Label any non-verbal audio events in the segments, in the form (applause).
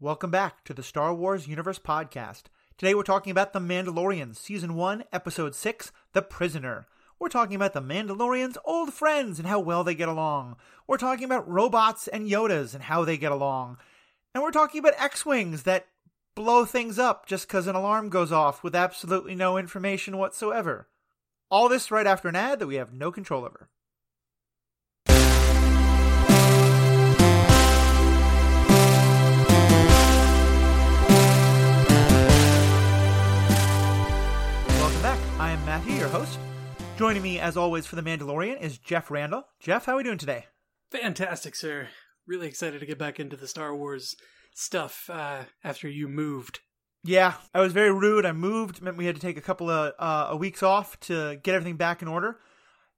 Welcome back to the Star Wars Universe Podcast. Today we're talking about The Mandalorian, Season 1, Episode 6, The Prisoner. We're talking about the Mandalorian's old friends and how well they get along. We're talking about robots and Yodas and how they get along. And we're talking about X Wings that blow things up just because an alarm goes off with absolutely no information whatsoever. All this right after an ad that we have no control over. Back. I am Matthew, your host. Joining me, as always, for The Mandalorian is Jeff Randall. Jeff, how are we doing today? Fantastic, sir. Really excited to get back into the Star Wars stuff uh, after you moved. Yeah, I was very rude. I moved, meant we had to take a couple of uh, weeks off to get everything back in order.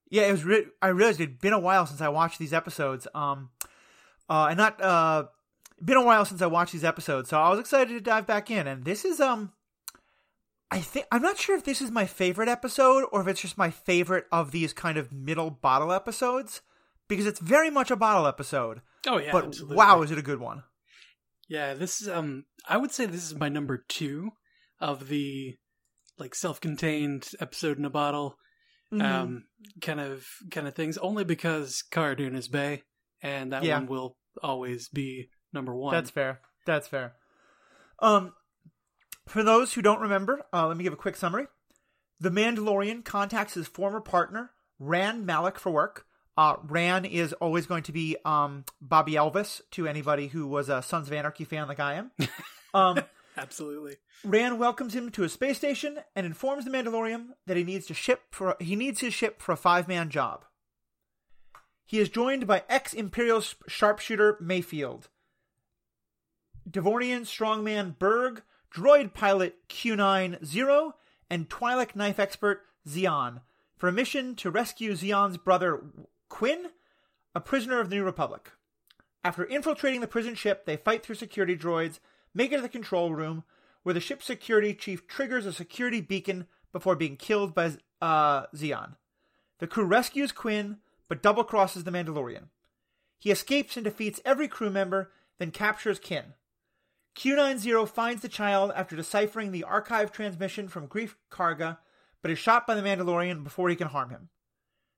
Yeah, it was. Re- I realized it'd been a while since I watched these episodes. Um, uh, and not uh, been a while since I watched these episodes, so I was excited to dive back in. And this is um, I think I'm not sure if this is my favorite episode or if it's just my favorite of these kind of middle bottle episodes because it's very much a bottle episode. Oh yeah, but absolutely. wow, is it a good one? Yeah, this is um I would say this is my number 2 of the like self-contained episode in a bottle Mhm. um kind of kind of things only because Cara Dune is Bay and that Yeah. one will always be number 1. That's fair. That's fair. Um, for those who don't remember, uh, let me give a quick summary. The Mandalorian contacts his former partner, Ran Malk, for work. Uh, Ran is always going to be um, Bobby Elvis to anybody who was a Sons of Anarchy fan like I am. (laughs) Um, Absolutely. Rand welcomes him to a space station and informs the Mandalorian that he needs to ship for he needs his ship for a five man job. He is joined by ex Imperial sharpshooter Mayfield, Devaronian strongman Burg, droid pilot Q9 Zero, and Twi'lek knife expert Xi'an for a mission to rescue Xi'an's brother Quinn, a prisoner of the New Republic. After infiltrating the prison ship, they fight through security droids, make it to the control room, where the ship's security chief triggers a security beacon before being killed by uh. The crew rescues Quinn, but double crosses the Mandalorian. He escapes and defeats every crew member, then captures Qin. Q90 finds the child after deciphering the archive transmission from Greef Karga, but is shot by the Mandalorian before he can harm him.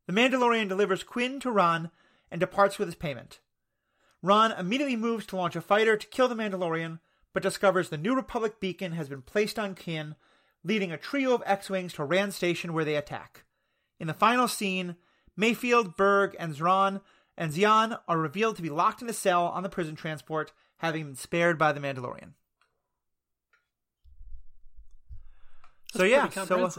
The Mandalorian delivers Quinn to Ran and departs with his payment. Ran immediately moves to launch a fighter to kill the Mandalorian, but discovers the New Republic beacon has been placed on Qin, leading a trio of X-Wings to Rand Station where they attack. In the final scene, Mayfield, Burg, and Zron and Xi'an are revealed to be locked in a cell on the prison transport, having been spared by the Mandalorian. so yeah, so uh,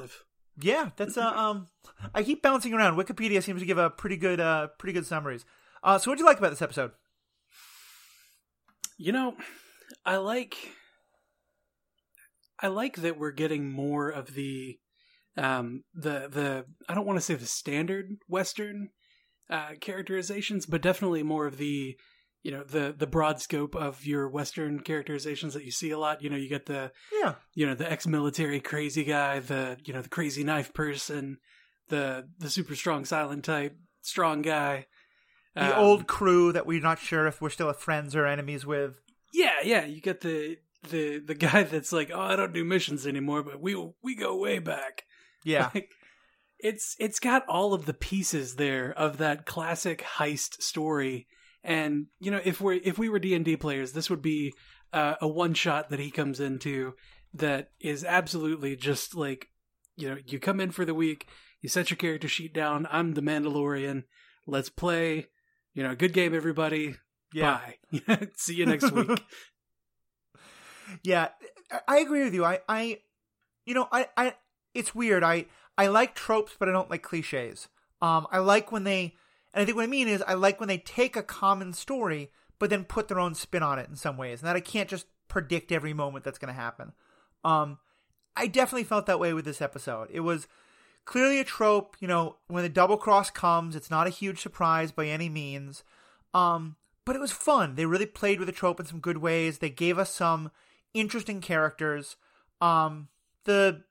yeah, that's uh, um. I keep bouncing around. Wikipedia seems to give a pretty good, uh, pretty good summaries. Uh, so what do you like about this episode? You know, I like I like that we're getting more of the um the the I don't want to say the standard western uh characterizations, but definitely more of the you know the the broad scope of your western characterizations that you see a lot. You know, you get the Yeah, you know the ex-military crazy guy, the you know the crazy knife person, the the super strong silent type, strong guy. the Um, old crew that we're not sure if we're still friends or enemies with. Yeah, yeah, you get the the the guy that's like, "Oh, I don't do missions anymore, but we we go way back." Yeah, Like, it's it's got all of the pieces there of that classic heist story. And, you know, if we're if we were D&D players, this would be uh, a one shot that he comes into that is absolutely just like, you know, you come in for the week, you set your character sheet down, I'm the Mandalorian, let's play, you know, good game everybody. yeah. Bye. (laughs) See you next week. (laughs) Yeah, I- I agree with you. I, I, you know, I, I, it's weird. I, I like tropes, but I don't like cliches. Um, I like when they, and I think what I mean is I like when they take a common story, but then put their own spin on it in some ways, and that I can't just predict every moment that's going to happen. Um, I definitely felt that way with this episode. It was clearly a trope. You know, when the double cross comes, it's not a huge surprise by any means. Um, but it was fun. They really played with the trope in some good ways. They gave us some interesting characters. Um, the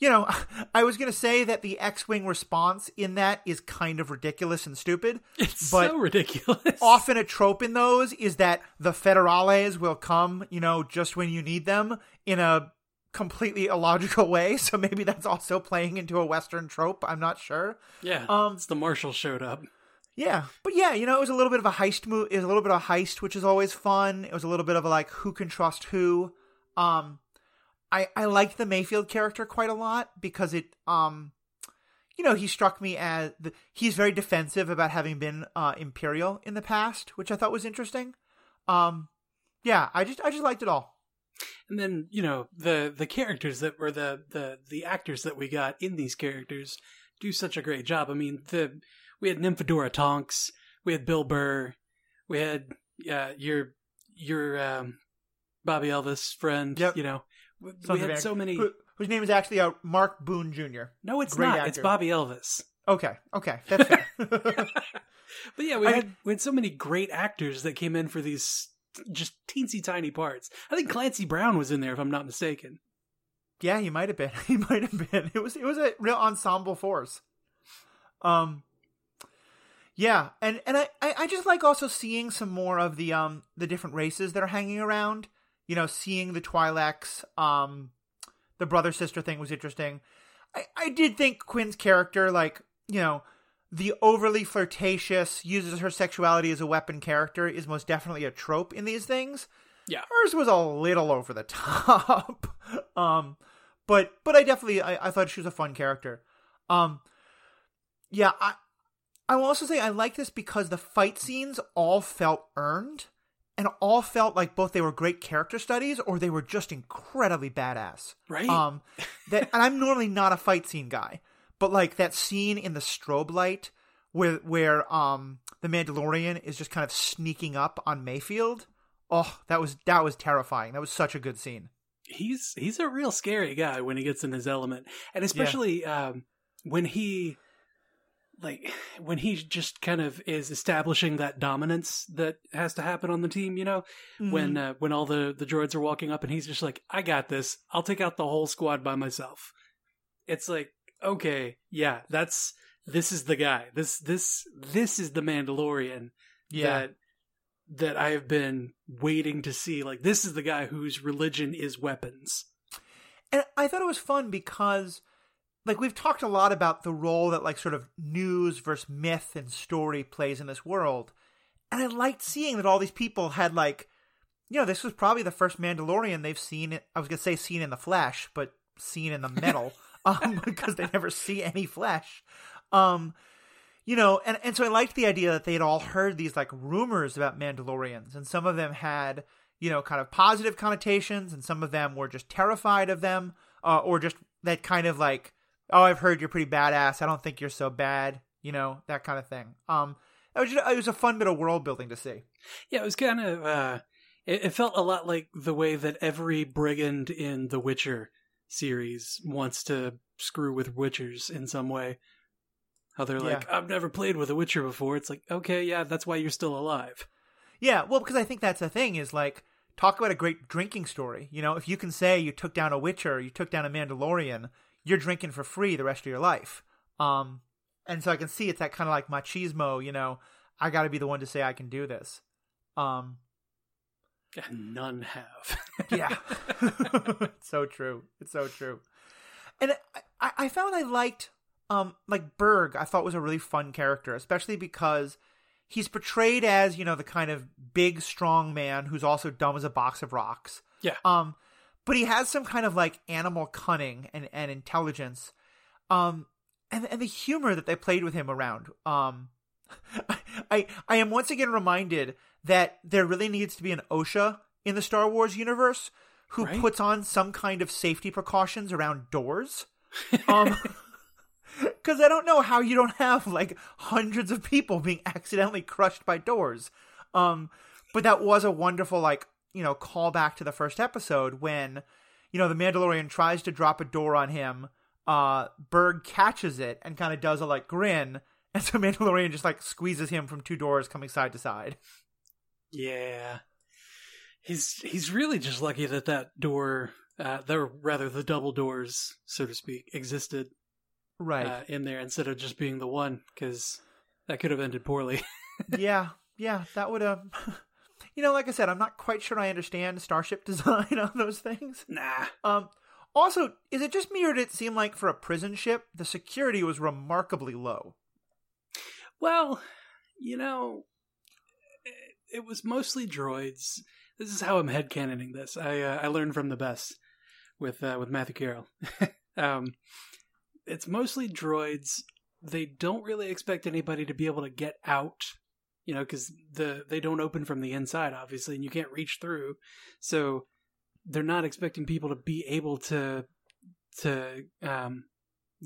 you know, (laughs) I was going to say that the X-wing response in that is kind of ridiculous and stupid. It's but so ridiculous. (laughs) often a trope in those is that the federales will come, you know, just when you need them in a completely illogical way. (laughs) So maybe that's also playing into a Western trope. I'm not sure. Yeah, Um, it's the marshal showed up. Yeah, but yeah, you know, it was a little bit of a heist move. It was a little bit of a heist, which is always fun. It was a little bit of a like who can trust who. Um, I I liked the Mayfield character quite a lot because it um, you know, he struck me as the, he's very defensive about having been uh imperial in the past, which I thought was interesting. Um, yeah, I just I just liked it all. And then you know the the characters that were the the the actors that we got in these characters do such a great job. I mean, the we had Nymphadora Tonks, we had Bill Burr, we had uh, your your um, Bobby Elvis friend. Yep. You know, we, we had so many. who- whose name is actually uh, Mark Boone Jr. No, it's great not. It's. Bobby Elvis. Okay, okay, that's fair. (laughs) (laughs) But yeah, we I- had we had so many great actors that came in for these just teensy tiny parts. I think Clancy Brown was in there, if I'm not mistaken. Yeah, he might have been. (laughs) He might have been. It was it was a real ensemble force. Um Yeah, and and I I just like also seeing some more of the um the different races that are hanging around. You know, seeing the Twi'leks, um the brother sister thing was interesting. I I did think Quinn's character like, you know, the overly flirtatious uses her sexuality as a weapon character is most definitely a trope in these things Yeah. hers was a little over the (laughs) top um but but i definitely I, I thought she was a fun character um yeah i i will also say i like this because the fight scenes all felt earned and all felt like both they were great character studies or they were just incredibly badass. Right? um that and i'm normally not a fight scene guy but like that scene in the strobe light where where um the mandalorian is just kind of sneaking up on mayfield. Oh that was that was terrifying. That was such a good scene. He's he's a real scary guy when he gets in his element. And especially um when he like (sighs) when he just kind of is establishing that dominance that has to happen on the team you know when uh, when all the the droids are walking up and he's just like i got this. I'll take out the whole squad by myself. It's like okay yeah that's this is the guy. This this this is the mandalorian yeah. that that I have been waiting to see. Like this is the guy whose religion is weapons. And I thought it was fun because, like, we've talked a lot about the role that, like, sort of news versus myth and story plays in this world. And I liked seeing that all these people had, like, you know, this was probably the first Mandalorian they've seen. I was going to say seen in the flesh, but seen in the metal (laughs) um, (laughs) because they never see any flesh. Um, you know, and, and so I liked the idea that they had all heard these like rumors about Mandalorians, and some of them had, you know, kind of positive connotations, and some of them were just terrified of them, uh, or just that kind of like, oh, I've heard you're pretty badass. I don't think you're so bad, you know, that kind of thing. Um, it was just, it was a fun bit of world building to see. Yeah, it was kind of. uh it, it felt a lot like the way that every brigand in the Witcher series wants to screw with Witchers in some way. How they're like, I've never played with a Witcher before. It's like, okay, yeah, that's why you're still alive. Yeah, well, because I think that's the thing is like talk about a great drinking story. You know, if you can say you took down a Witcher, you took down a Mandalorian, you're drinking for free the rest of your life. Um, and so I can see it's that kind of like machismo. You know, I got to be the one to say I can do this. Um, And none have. (laughs) yeah, it's (laughs) so true. It's so true. And I, I found I liked um like Burg. I thought was a really fun character, especially because he's portrayed as you know the kind of big, strong man who's also dumb as a box of rocks. Yeah. Um, but he has some kind of like animal cunning and and intelligence. Um, and and the humor that they played with him around. Um, (laughs) I I, am once again reminded that there really needs to be an OSHA in the Star Wars universe who Right. puts on some kind of safety precautions around doors. (laughs) Um, (laughs) because I don't know how you don't have like hundreds of people being accidentally crushed by doors. Um, but that was a wonderful like you know call back to the first episode when you know the Mandalorian tries to drop a door on him. Uh, Burg catches it and kind of does a like grin, (laughs) and so Mandalorian just like squeezes him from two doors coming side to side. Yeah. He's he's really just lucky that that door uh, the rather the double doors, so to speak, existed Right. uh, in there instead of just being the one, because that could have ended poorly. (laughs) yeah, yeah, that would have. (laughs) You know, like I said, I'm not quite sure I understand starship (laughs) design on those things. nah. Um, also, is it just me or did it seem like for a prison ship, the security was remarkably low? Well, you know, it, was mostly droids. This is how I'm headcanoning this. I uh, I learned from the best with uh, with Matthew Carroll. (laughs) um, it's mostly droids. They don't really expect anybody to be able to get out, you know, because the they don't open from the inside, obviously, and you can't reach through. So they're not expecting people to be able to to um,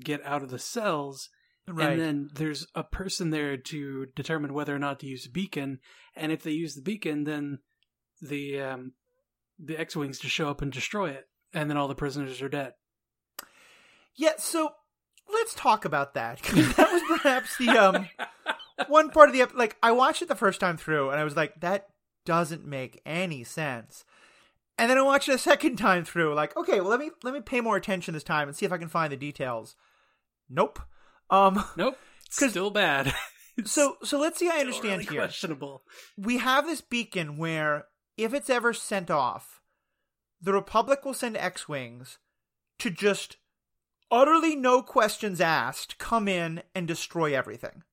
get out of the cells Right. and then there's a person there to determine whether or not to use a beacon. And if they use the beacon, then the um, the X wings to show up and destroy it, and then all the prisoners are dead. yeah, so let's talk about that. (laughs) that was perhaps the um (laughs) one part of the like I watched it the first time through and I was like that doesn't make any sense. And then I watched it a second time through like okay, well let me let me pay more attention this time and see if I can find the details. Nope. Um Nope, (laughs) still bad. (laughs) So so let's see I understand really here. questionable. we have this beacon where if it's ever sent off, the Republic will send X Wings to just utterly no questions asked come in and destroy everything.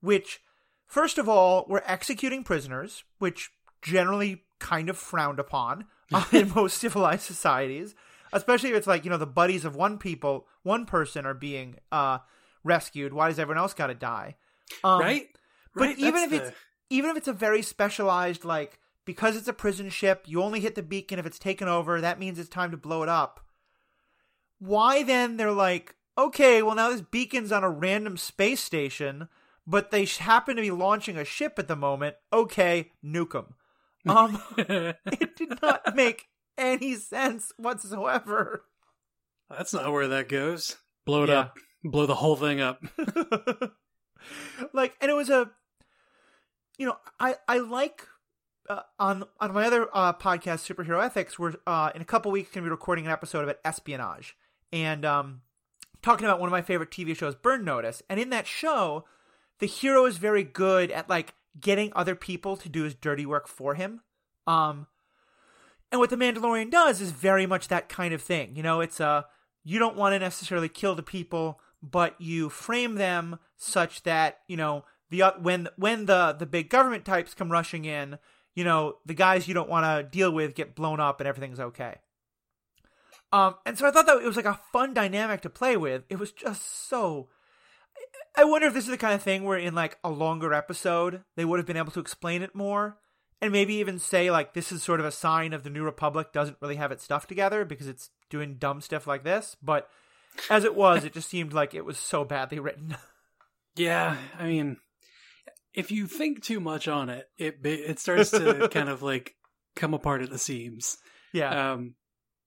Which, first of all, we're executing prisoners, which generally kind of frowned upon (laughs) uh, in most civilized societies, especially if it's like, you know, the buddies of one people, one person are being uh, rescued. Why does everyone else got to die? Um, right? but Right, even that's if it's even if it's a very specialized like because it's a prison ship you only hit the beacon if it's taken over that means it's time to blow it up why then they're like okay well now this beacon's on a random space station but they happen to be launching a ship at the moment okay nuke them (laughs) um it did not make any sense whatsoever that's not where that goes. Blow it Yeah. up. Blow the whole thing up. (laughs) like and it was a you know i i like uh, on on my other uh, podcast superhero ethics we're uh, in a couple weeks going to be recording an episode about espionage and um talking about one of my favorite tv shows burn notice and in that show the hero is very good at like getting other people to do his dirty work for him. Um and what the mandalorian does is very much that kind of thing you know? It's uh you don't want to necessarily kill the people but you frame them such that you know the when when the the big government types come rushing in you know the guys you don't want to deal with get blown up and everything's okay. Um and so i thought that it was like a fun dynamic to play with. It was just so i wonder if this is the kind of thing where in like a longer episode they would have been able to explain it more and maybe even say like this is sort of a sign of the new republic doesn't really have its stuff together because it's doing dumb stuff like this. But as it was it just seemed like it was so badly written. (laughs) Yeah, I mean, if you think too much on it, it it starts to (laughs) kind of like come apart at the seams. yeah. Um,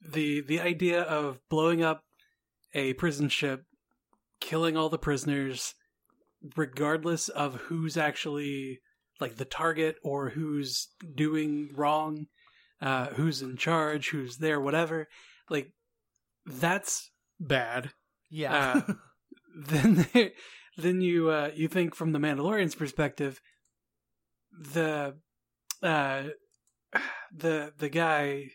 the the idea of blowing up a prison ship, killing all the prisoners, regardless of who's actually like the target or who's doing wrong, uh, who's in charge, who's there, whatever. Like that's bad. yeah uh, (laughs) then there, then you uh, you think from the Mandalorian's perspective, the uh, the the guy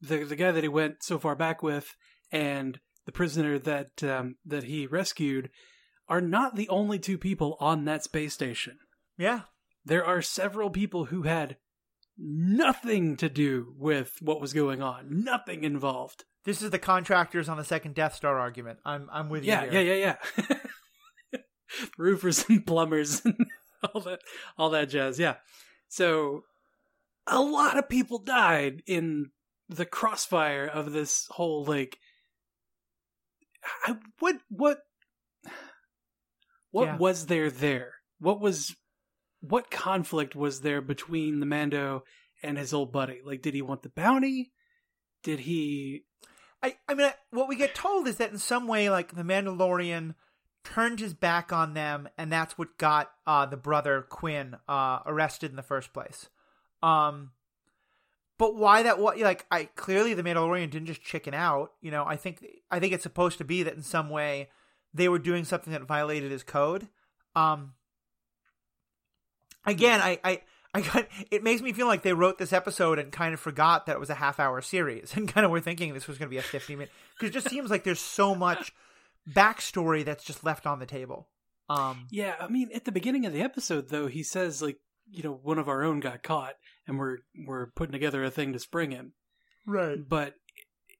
the the guy that he went so far back with and the prisoner that um, that he rescued are not the only two people on that space station. yeah There are several people who had nothing to do with what was going on, nothing involved. This is the contractors on the second Death Star argument. I'm I'm with you. Yeah, yeah, yeah, yeah. (laughs) Roofers and plumbers and (laughs) all that, all that jazz. Yeah. So, a lot of people died in the crossfire of this whole like. I, what what what Yeah. was there there? What was what conflict was there between the Mando and his old buddy? Like, did he want the bounty? Did he? I I mean, I- what we get told is that in some way, like the Mandalorian turned his back on them, and that's what got uh, the brother Quinn uh, arrested in the first place. Um, but why that? What like I clearly the Mandalorian didn't just chicken out. You know, I think I think it's supposed to be that in some way they were doing something that violated his code. Um, again, I I. I got, it makes me feel like they wrote this episode and kind of forgot that it was a half hour series (laughs) and kind of were thinking this was going to be a 50 minute because it just seems like there's so much backstory that's just left on the table. Um, Yeah, I mean, at the beginning of the episode, though, he says like, you know, one of our own got caught, and we're we're putting together a thing to spring him. right. But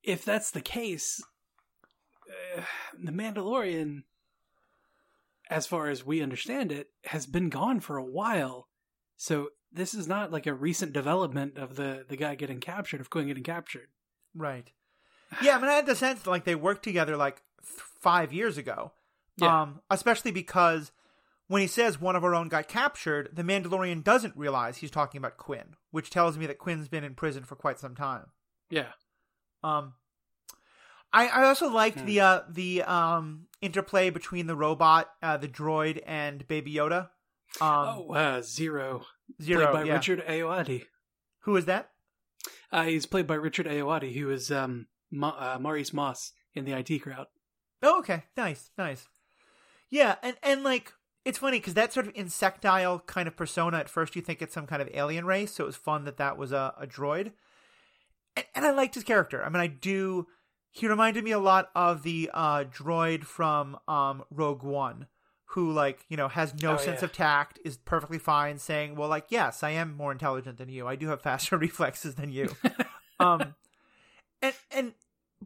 if that's the case, uh, the Mandalorian, as far as we understand it, has been gone for a while. So this is not like a recent development of the the guy getting captured, of Quinn getting captured. Right. Yeah, I mean, I had the sense that, like they worked together like th- five years ago. Yeah. Um, especially because when he says one of our own got captured, the Mandalorian doesn't realize he's talking about Quinn, which tells me that Quinn's been in prison for quite some time. Yeah. Um, I I also liked Hmm. the uh the um interplay between the robot, uh, the droid, and Baby Yoda. Um, oh, uh, Zero, Zero, played by yeah. Richard Ayoade. Who is that? Uh, he's played by Richard Ayoade, who is um, Ma- uh, Maurice Moss in the IT crowd. Oh, okay. Nice, nice. Yeah, and and like it's funny because that sort of insectile kind of persona. At first, you think it's some kind of alien race, so it was fun that that was a, a droid. And, and I liked his character. I mean, I do. He reminded me a lot of the uh, droid from um, Rogue One, who like you know has no Oh, sense yeah. of tact, is perfectly fine saying, "Well, like yes, I am more intelligent than you. I do have faster (laughs) reflexes than you." (laughs) um, and and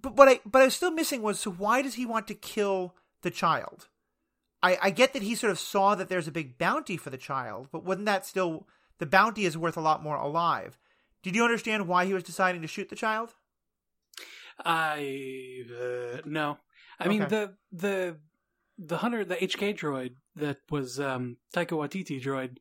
but what I but I was still missing was so why does he want to kill the child? I I get that he sort of saw that there's a big bounty for the child, but wouldn't that still the bounty is worth a lot more alive? Did you understand why he was deciding to shoot the child? I uh, no. I mean the the the hunter the HK droid that was um Taika Waititi droid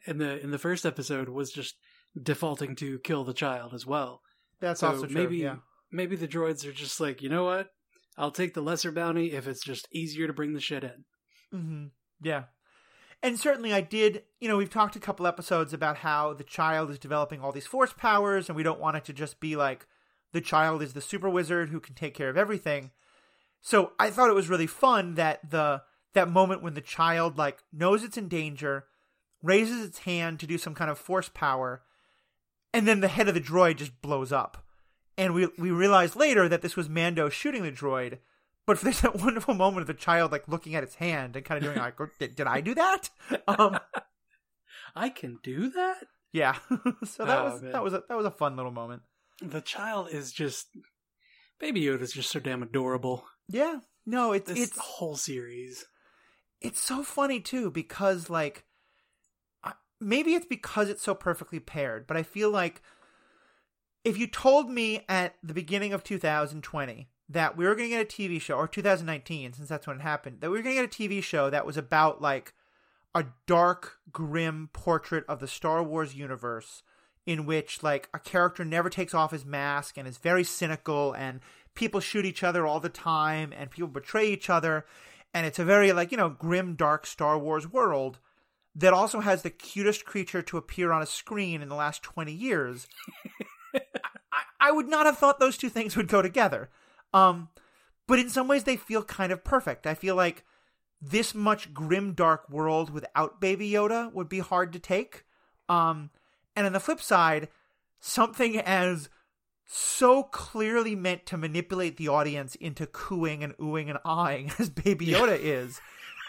(laughs) in the in the first episode was just defaulting to kill the child as well. That's so also true. maybe yeah. maybe the droids are just like, you know what? I'll take the lesser bounty if it's just easier to bring the shit in. Hmm Yeah. And certainly I did, you know, we've talked a couple episodes about how the child is developing all these force powers and we don't want it to just be like the child is the super wizard who can take care of everything. So I thought it was really fun that the that moment when the child like knows it's in danger, raises its hand to do some kind of force power, and then the head of the droid just blows up. And we we realized later that this was Mando shooting the droid, but there's that (laughs) wonderful moment of the child like looking at its hand and kind of doing like, "Oh, did, did I do that? (laughs) Um, (laughs) I can do that? yeah. so that Oh, was man. that was a, that was a fun little moment. The child is just Baby Yoda is just so damn adorable. Yeah. No, it's This it's whole series. it's so funny too because like I- maybe it's because it's so perfectly paired, but I feel like if you told me at the beginning of 2020 that we were going to get a TV show or 2019 since that's when it happened that we were going to get a TV show that was about like a dark grim portrait of the Star Wars universe in which like a character never takes off his mask and is very cynical and people shoot each other all the time and people betray each other and it's a very like you know grim dark Star Wars world that also has the cutest creature to appear on a screen in the last 20 years. (laughs) I, I would not have thought those two things would go together um but in some ways they feel kind of perfect I feel like this much grim dark world without baby Yoda would be hard to take um and on the flip side something as so clearly meant to manipulate the audience into cooing and oohing and ahhing (laughs) as Baby Yoda is.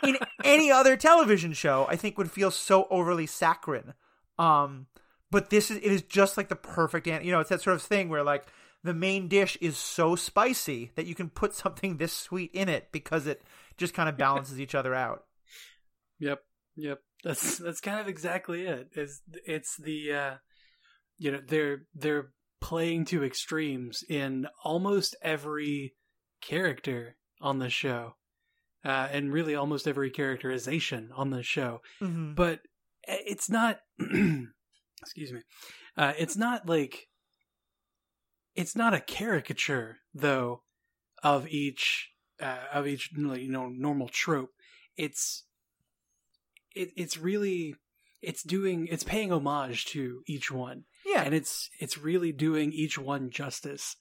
In any other television show, I think would feel so overly saccharine. Um, but this is it is just like the perfect, you know, it's that sort of thing where like the main dish is so spicy that you can put (laughs) something this sweet in it because it just kind of balances each other out. Yep, yep. That's that's kind of exactly it. Is it's the uh you know they're they're playing to extremes in almost every character on the show, uh, and really almost every characterization on the show. Mm-hmm. But it's not. (clears throat) excuse me. Uh, it's not like it's not a caricature though of each uh, of each you know normal trope. It's it, it's really it's doing it's paying homage to each one Yeah. and it's it's really doing each one justice,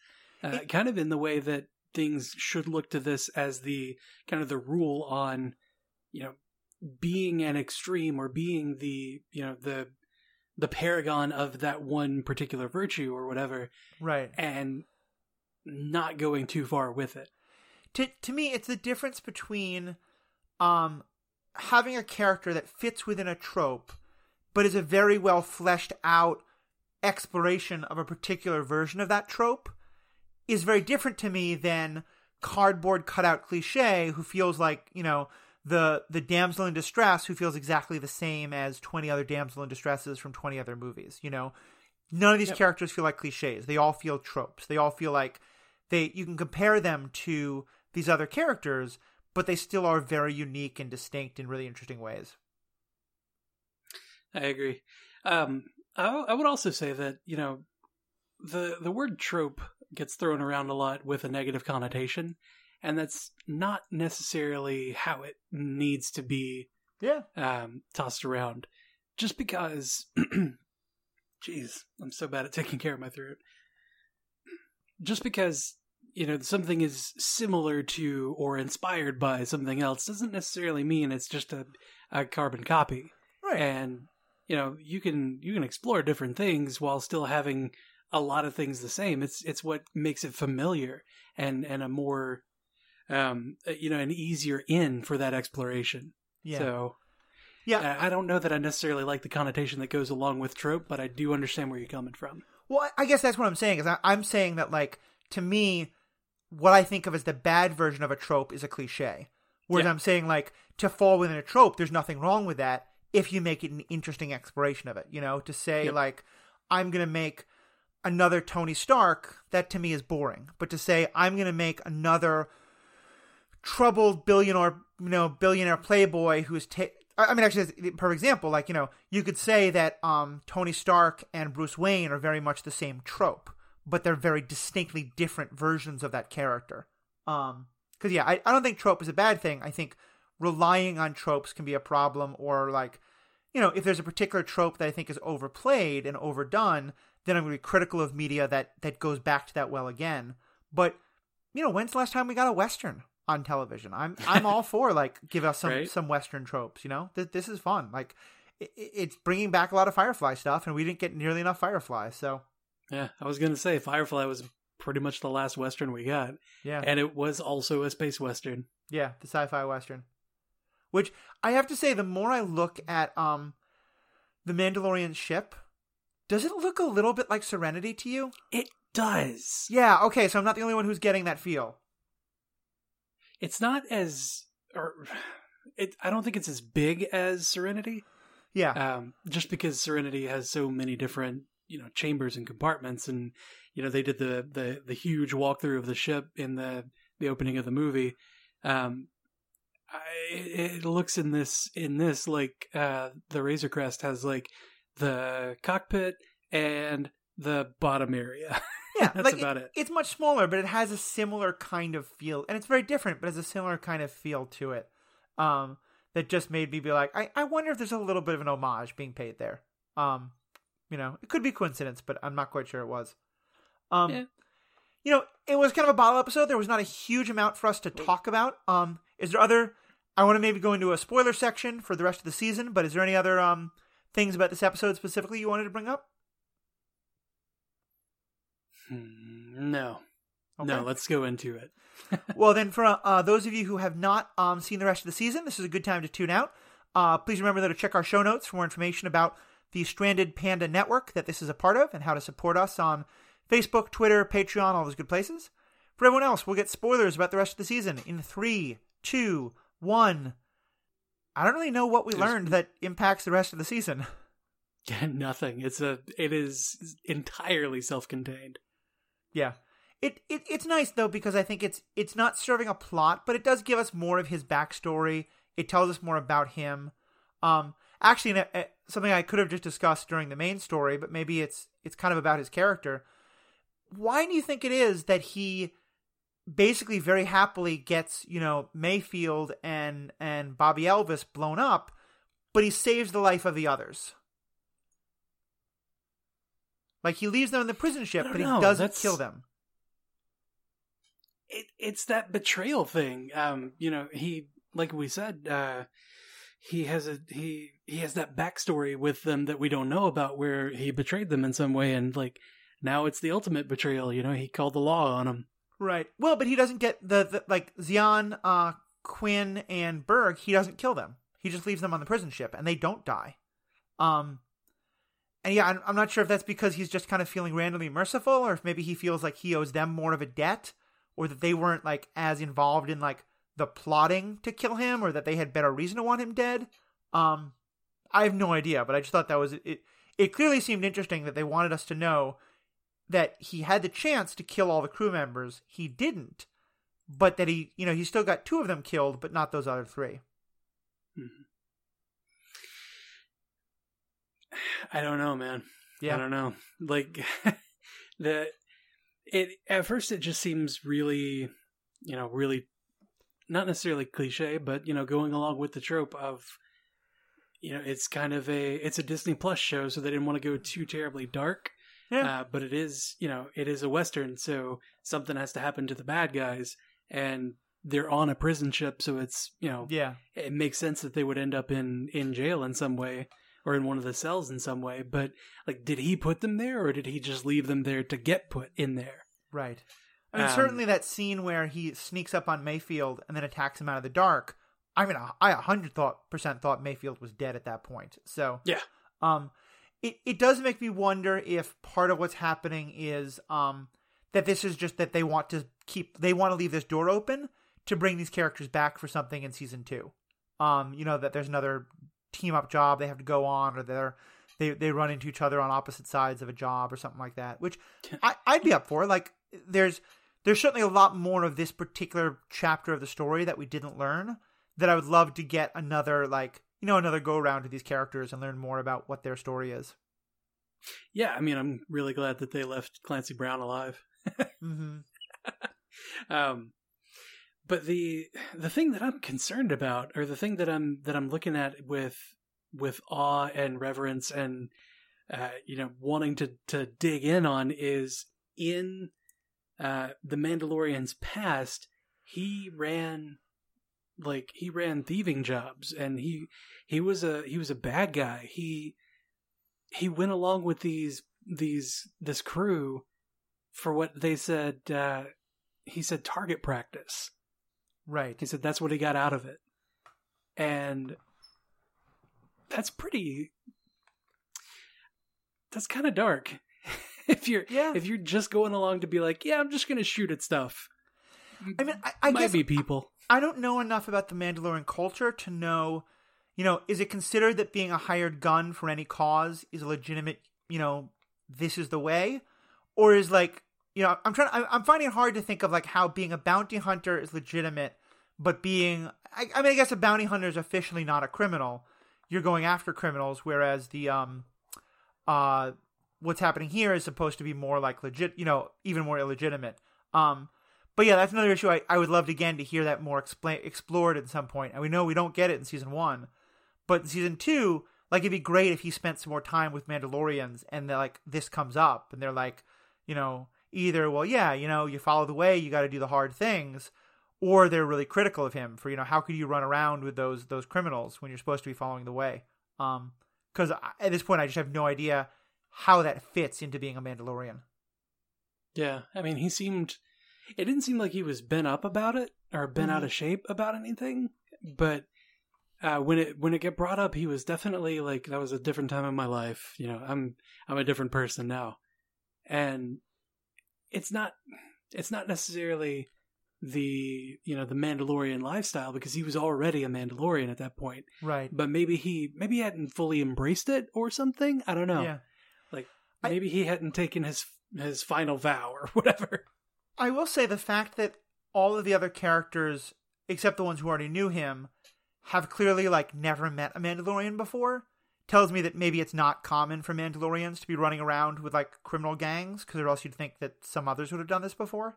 uh, It- kind of in the way that things should look to this as the kind of the rule on, you know, being an extreme or being the you know the the paragon of that one particular virtue or whatever, Right. and not going too far with it. to to me it's the difference between um having a character that fits within a trope but is a very well fleshed out exploration of a particular version of that trope is very different to me than cardboard cutout cliche who feels like you know the the damsel in distress who feels exactly the same as 20 other damsel in distresses from 20 other movies you know? None of these Yep. characters feel like cliches. They all feel tropes. They all feel like they you can compare them to these other characters but they still are very unique and distinct in really interesting ways. I agree. Um, I, I would also say that you know the the word trope gets thrown around a lot with a negative connotation, and that's not necessarily how it needs to be yeah um, tossed around. Just because, (clears throat) jeez, I'm so bad at taking care of my throat. Just because you know something is similar to or inspired by something else doesn't necessarily mean it's just a, a carbon copy right and you know you can you can explore different things while still having a lot of things the same it's it's what makes it familiar and and a more um you know an easier in for that exploration yeah so yeah I don't know that I necessarily like the connotation that goes along with trope, but I do understand where you're coming from. Well, I- I guess that's what I'm saying. Is I, I'm saying that like to me, what I think of as the bad version of a trope is a cliche. Whereas Yeah. I'm saying like to fall within a trope, there's nothing wrong with that if you make it an interesting exploration of it. You know, to say Yep. like I'm gonna make another Tony Stark, that to me is boring. But to say I'm gonna make another troubled billionaire, you know, billionaire playboy who's ta- I mean, actually, perfect example. Like, you know, you could say that um, Tony Stark and Bruce Wayne are very much the same trope, but they're very distinctly different versions of that character. Um, because yeah, I, I don't think trope is a bad thing. I think relying on tropes can be a problem, or like, you know, if there's a particular trope that I think is overplayed and overdone, then I'm going to be critical of media that that goes back to that well again. But you know, when's the last time we got a western on television? I'm I'm all for like give us (laughs) some Right. some western tropes. You know, Th- this is fun. Like i i- it's bringing back a lot of Firefly stuff, and we didn't get nearly enough Firefly. So Yeah, I was gonna say Firefly was pretty much the last western we got, yeah, and it was also a space western. yeah, the sci-fi western. Which I have to say, the more I look at um the Mandalorian ship, does it look a little bit like Serenity to you? It does. Yeah. Okay, so I'm not the only one who's getting that feel. It's not as, or it. I don't think it's as big as Serenity. Yeah. um, just because Serenity has so many different you know chambers and compartments, and you know they did the the the huge walkthrough of the ship in the the opening of the movie. Um, I, it looks in this in this like uh, the Razor Crest has like the cockpit and the bottom area. (laughs) Yeah, (laughs) That's like about it. It's much smaller, but it has a similar kind of feel, and it's very different, but has a similar kind of feel to it. Um, that just made me be like, I, I wonder if there's a little bit of an homage being paid there. Um, you know, it could be coincidence, but I'm not quite sure it was. Um, Yeah. you know, it was kind of a bottle episode. There was not a huge amount for us to talk about. Um, is there other? I want to maybe go into a spoiler section for the rest of the season, but is there any other um things about this episode specifically you wanted to bring up? Hmm, no, Okay. no. Let's go into it. (laughs) (laughs) well, then, for uh, those of you who have not um, seen the rest of the season, this is a good time to tune out. Uh, please remember though to check our show notes for more information about the Stranded Panda Network that this is a part of and how to support us on Facebook, Twitter, Patreon, all those good places. For everyone else, we'll get spoilers about the rest of the season in three, two, one. I don't really know what we There's- learned that impacts the rest of the season. (laughs) Yeah, nothing. It's a. It is entirely self-contained. Yeah. It, it it's nice though because I think it's it's not serving a plot, but it does give us more of his backstory. It tells us more about him. Um, actually, uh, uh, something I could have just discussed during the main story, but maybe it's it's kind of about his character. Why do you think it is that he basically very happily gets you know Mayfield and and Bobby Elvis blown up, but he saves the life of the others? Like he leaves them in the prison ship, but he doesn't that's- kill them. it, it's that betrayal thing. Um, you know, he like we said, uh, he has a he he has that backstory with them that we don't know about, where he betrayed them in some way, and like now it's the ultimate betrayal. You know, he called the law on them. Right. Well, but he doesn't get the, the like Xi'an, uh, Quinn, and Burg. He doesn't kill them. He just leaves them on the prison ship, and they don't die. Um, and yeah, I'm, not sure if that's because he's just kind of feeling randomly merciful, or if maybe he feels like he owes them more of a debt, or that they weren't like as involved in like the plotting to kill him, or that they had better reason to want him dead. Um, I have no idea, but I just thought that was it. It clearly seemed interesting that they wanted us to know that he had the chance to kill all the crew members. He didn't, but that he, you know, he still got two of them killed, but not those other three. I don't know, man. Yeah. I don't know. Like (laughs) the it at first it just seems really, you know, really not necessarily cliche, but you know, going along with the trope of you know, it's kind of a it's a Disney Plus show, so they didn't want to go too terribly dark. Yeah. Uh, but it is, you know, it is a western, so something has to happen to the bad guys, and they're on a prison ship, so it's you know, yeah. it makes sense that they would end up in in jail in some way or in one of the cells in some way but like did he put them there or did he just leave them there to get put in there Right. I mean, Um, certainly that scene where he sneaks up on Mayfield and then attacks him out of the dark. I mean, I a hundred thought percent thought Mayfield was dead at that point. So Yeah. um, it it does make me wonder if part of what's happening is um that this is just that they want to keep they want to leave this door open to bring these characters back for something in season two. Um, you know that there's another team up job they have to go on, or they're they they run into each other on opposite sides of a job or something like that. Which I, I'd be up for. Like there's there's certainly a lot more of this particular chapter of the story that we didn't learn that I would love to get another like you know another go around to these characters and learn more about what their story is. yeah i mean i'm really glad that they left clancy brown alive (laughs) Mm-hmm. um but the the thing that i'm concerned about or the thing that i'm that i'm looking at with with awe and reverence and uh you know wanting to to dig in on is in uh the mandalorian's past he ran like he ran thieving jobs and he he was a he was a bad guy. He he went along with these these this crew for what they said uh he said target practice Right. he said that's what he got out of it. And that's pretty that's kind of dark. (laughs) If you're Yeah. if you're just going along to be like yeah i'm just gonna shoot at stuff. I mean, I, I might guess be people. I don't know enough about the Mandalorian culture to know, you know, is it considered that being a hired gun for any cause is a legitimate, you know, this is the way, or is like, you know, I'm trying, I'm I'm finding it hard to think of like how being a bounty hunter is legitimate, but being, I, I mean, I guess a bounty hunter is officially not a criminal. You're going after criminals, whereas the um, uh, what's happening here is supposed to be more like legit, you know, even more illegitimate. Um, but yeah, that's another issue. I, I would love to, again to hear that more explain, explored at some point. And we know we don't get it in season one, but in season two, like it'd be great if he spent some more time with Mandalorians and like this comes up and they're like, you know, either well, yeah, you know, you follow the way, you got to do the hard things, or they're really critical of him for you know how could you run around with those those criminals when you're supposed to be following the way? Um, because at this point, I just have no idea how that fits into being a Mandalorian. Yeah, I mean, he seemed. It didn't seem like he was bent up about it or bent out Mhm. of shape about anything. But uh, when it when it get brought up, he was definitely like that was a different time in my life. You know, I'm I'm a different person now, and it's not it's not necessarily the you know the Mandalorian lifestyle because he was already a Mandalorian at that point. Right. But maybe he maybe he hadn't fully embraced it or something. I don't know. Yeah. Like I- maybe he hadn't taken his his final vow or (laughs) whatever. I will say the fact that all of the other characters, except the ones who already knew him, have clearly like never met a Mandalorian before, tells me that maybe it's not common for Mandalorians to be running around with like criminal gangs, because or else you'd think that some others would have done this before.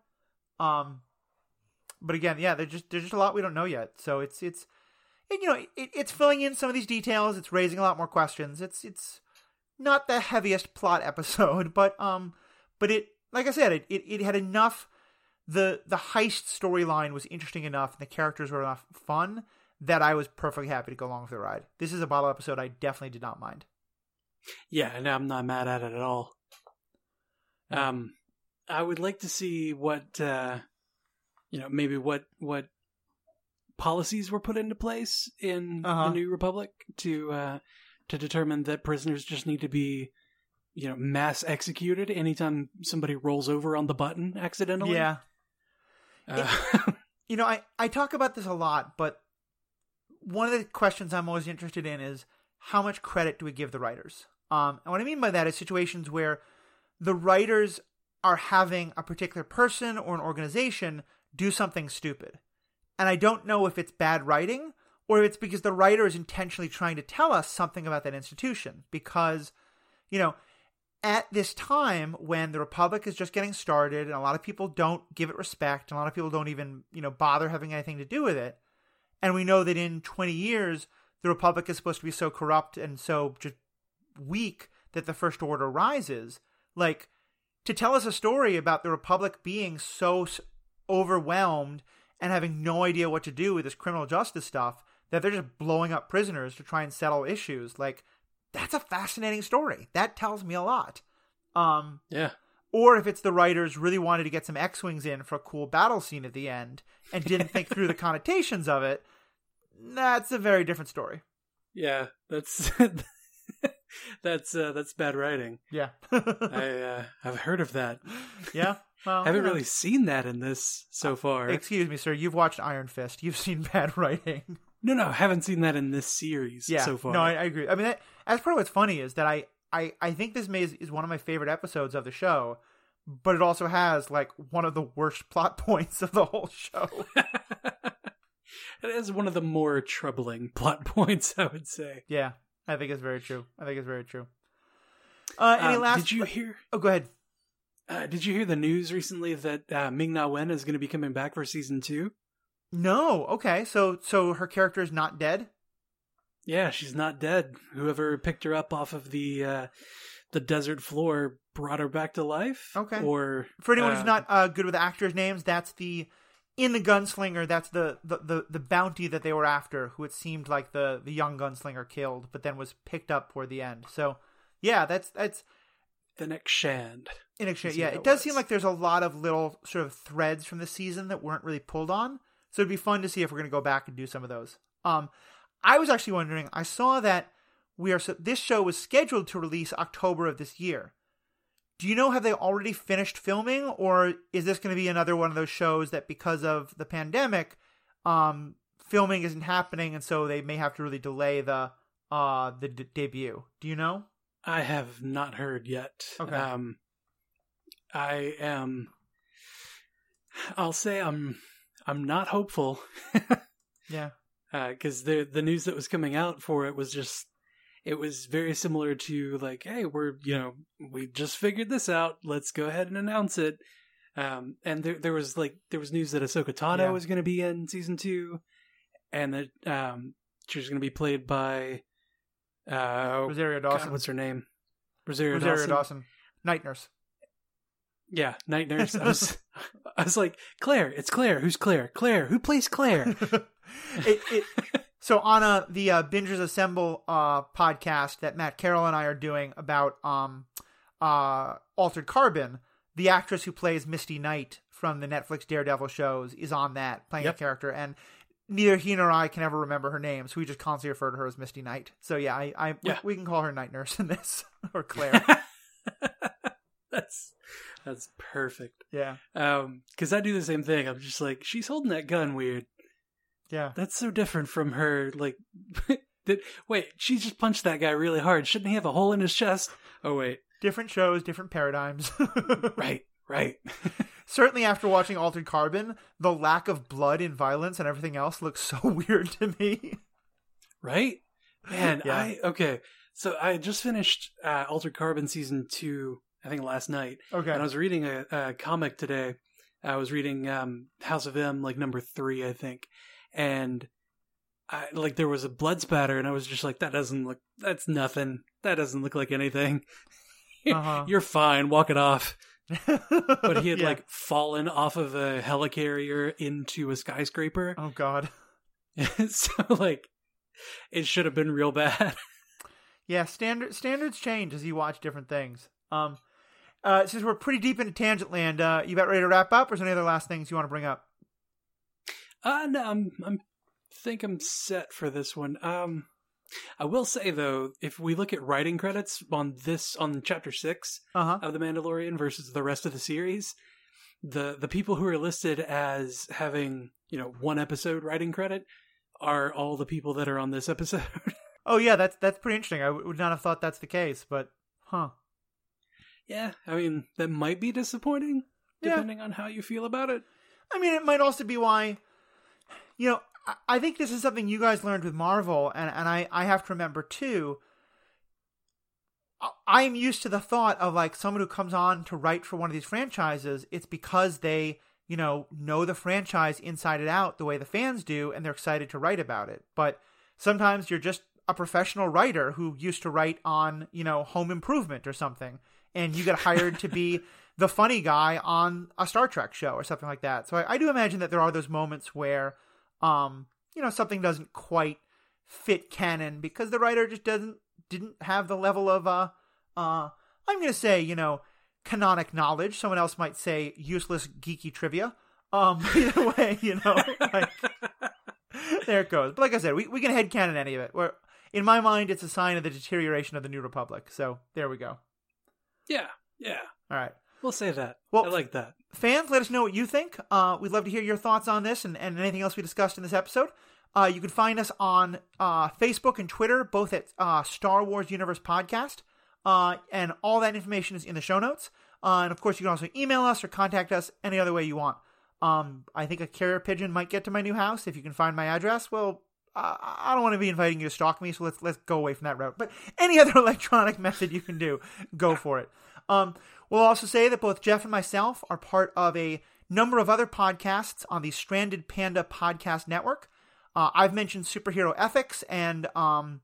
Um, but again, yeah, there's just there's just a lot we don't know yet. So it's it's, and, you know, it, it's filling in some of these details. It's raising a lot more questions. It's it's not the heaviest plot (laughs) episode, but um, but it like I said, it it, it had enough. The the heist storyline was interesting enough, and the characters were enough fun that I was perfectly happy to go along with the ride. This is a bottle episode I definitely did not mind. Yeah, and I'm not mad at it at all. Um, I would like to see what uh, you know, maybe what what policies were put into place in Uh-huh. the New Republic to uh, to determine that prisoners just need to be, you know, mass executed anytime somebody rolls over on the button accidentally. Yeah, Uh, you know, I, I talk about this a lot, but one of the questions I'm always interested in is how much credit do we give the writers? Um, and what I mean by that is situations where the writers are having a particular person or an organization do something stupid. And I don't know if it's bad writing or if it's because the writer is intentionally trying to tell us something about that institution. Because, you know, at this time when the republic is just getting started and a lot of people don't give it respect and a lot of people don't even you know bother having anything to do with it and we know that in 20 years the republic is supposed to be so corrupt and so just weak that the first order rises like to tell us a story about the republic being so overwhelmed and having no idea what to do with this criminal justice stuff that they're just blowing up prisoners to try and settle issues like that's a fascinating story. That tells me a lot. Um, yeah. Or if it's the writers really wanted to get some X-wings in for a cool battle scene at the end and didn't think through the (laughs) connotations of it, that's a very different story. Yeah, that's (laughs) that's uh, that's bad writing. Yeah, I (laughs) uh, I've heard of that. yeah. Well, I haven't know. really seen that in this so far. Excuse me, sir. You've watched Iron Fist. You've seen bad writing. no, no, I haven't seen that in this series yeah. so far. No, I, I agree. I mean, that, that's part of what's funny is that I, I, I think this may is, one of my favorite episodes of the show, but it also has like one of the worst (laughs) plot points of the whole show. (laughs) it is one of the more troubling (laughs) plot points, I would say. Yeah, I think it's very true. I think it's very true. Uh, any Um, last? did you hear? Oh, go ahead. Uh, did you hear the news recently that uh, Ming Na Wen is going to be coming back for season two? No. Okay. So, so her character is not dead. Yeah, she's not dead. Whoever picked her up off of the uh, the desert floor brought her back to life. Okay. Or For anyone uh, who's not uh, good with actors' names, that's the in the gunslinger. That's the, the the the bounty that they were after. Who it seemed like the the young gunslinger killed, but then was picked up toward the end. So, yeah, that's that's the Fennec Shand. in exchange. Yeah, it it does was. seem like there's a lot of little sort of threads from the season that weren't really pulled on. So it'd be fun to see if we're going to go back and do some of those. Um, I was actually wondering. I saw that we are. So this show was scheduled to release October of this year. Do you know have they already finished filming, or is this going to be another one of those shows that because of the pandemic, um, filming isn't happening, and so they may have to really delay the uh the d- debut? Do you know? I have not heard yet. Okay. Um, I am. I'll say I'm. I'm not hopeful (laughs) Yeah. Because the the news that was coming out for it was just. It was very similar to like, hey, we're you know we just figured this out. Let's go ahead and announce it. Um, and there there was like there was news that Ahsoka Tano Yeah. was going to be in season two, and that um she was going to be played by. Uh, Rosario God, Dawson. what's her name? Rosario, Rosario Dawson. Dawson. Night nurse. Yeah, night nurse. I was, (laughs) I was like, Claire. It's Claire. Who's Claire? Claire. Who plays Claire? (laughs) it, it, so on a, the uh, Bingers Assemble uh, podcast that Matt Carroll and I are doing about um, uh, Altered Carbon, the actress who plays Misty Knight from the Netflix Daredevil shows is on that playing Yep. a character, and neither he nor I can ever remember her name, so we just constantly refer to her as Misty Knight. So yeah, I, I Yeah. We, we can call her Night Nurse in this (laughs) or Claire. that's that's perfect. yeah, Um, because I do the same thing. I'm just like, she's holding that gun weird. yeah. That's so different from her. Like, (laughs) did wait? She just punched that guy really hard. Shouldn't he have a hole in his chest? Oh wait, Different shows, different paradigms. (laughs) right, right. (laughs) Certainly, after watching Altered Carbon, the lack of blood and violence and everything else looks so weird to me. right man Yeah. i okay so i just finished uh altered carbon season two i think last night Okay. and i was reading a, a comic today i was reading um house of m like number three i think and i like there was a blood spatter and i was just like that doesn't look that's nothing that doesn't look like anything. (laughs) Uh-huh. You're fine. Walk it off. (laughs) But he had Yeah. like fallen off of a helicarrier into a skyscraper. oh god. (laughs) so like, it should have been real bad. Yeah, standard standards change as you watch different things. Um, uh, since we're pretty deep into tangent land, uh, you about ready to wrap up, or is there any other last things you want to bring up? Uh no, I'm I'm think I'm set for this one. Um I will say though, if we look at writing credits on this on chapter six Uh huh. of The Mandalorian versus the rest of the series, the the people who are listed as having, you know, one episode writing credit are all the people that are on this episode. (laughs) Oh yeah, that's that's pretty interesting. I would not have thought that's the case, but huh? Yeah, I mean, that might be disappointing Yeah. depending on how you feel about it. I mean, it might also be why, you know, I, I think this is something you guys learned with Marvel, and, and I, I have to remember too. I'm used to the thought of like someone who comes on to write for one of these franchises, it's because they, you know, know the franchise inside and out the way the fans do, and they're excited to write about it. But sometimes you're just a professional writer who used to write on, you know, home improvement or something, and you get hired to be (laughs) the funny guy on a Star Trek show or something like that. So I, I do imagine that there are those moments where, um, you know, something doesn't quite fit canon because the writer just doesn't didn't have the level of uh uh I'm gonna say you know canonic knowledge. Someone else might say useless geeky trivia. Um, (laughs) either way, you know, like, (laughs) there it goes. But like I said, we we can head canon any of it. Where in my mind, it's a sign of the deterioration of the New Republic. So there we go. Yeah, yeah. All right. We'll say that. Well- I like that. fans, let us know what you think. Uh, we'd love to hear your thoughts on this and, and anything else we discussed in this episode. Uh, you can find us on uh, Facebook and Twitter, both at uh, Star Wars Universe Podcast. Uh, and all that information is in the show notes. Uh, and of course, you can also email us or contact us any other way you want. Um, I think a carrier pigeon might get to my new house if you can find my address. Well, uh, I don't want to be inviting you to stalk me, so let's let's go away from that route. But any (laughs) other electronic method you can do, go for it. Um, we'll also say that both Jeff and myself are part of a number of other podcasts on the Stranded Panda Podcast Network. Uh, I've mentioned Superhero Ethics, and um,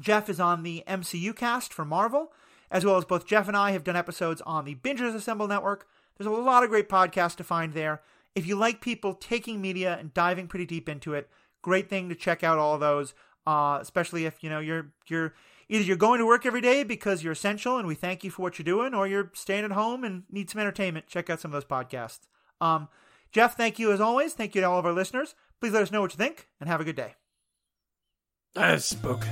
Jeff is on the MCU cast for Marvel, as well as both Jeff and I have done episodes on the Bingers Assemble Network. There's a lot of great podcasts to find there. If you like people taking media and diving pretty deep into it, great thing to check out all those. Uh, especially if you know you're you're either you're going to work every day because you're essential and we thank you for what you're doing, or you're staying at home and need some entertainment. Check out some of those podcasts. Um, Jeff, thank you as always. Thank you to all of our listeners. Please let us know what you think and have a good day. I've spoken.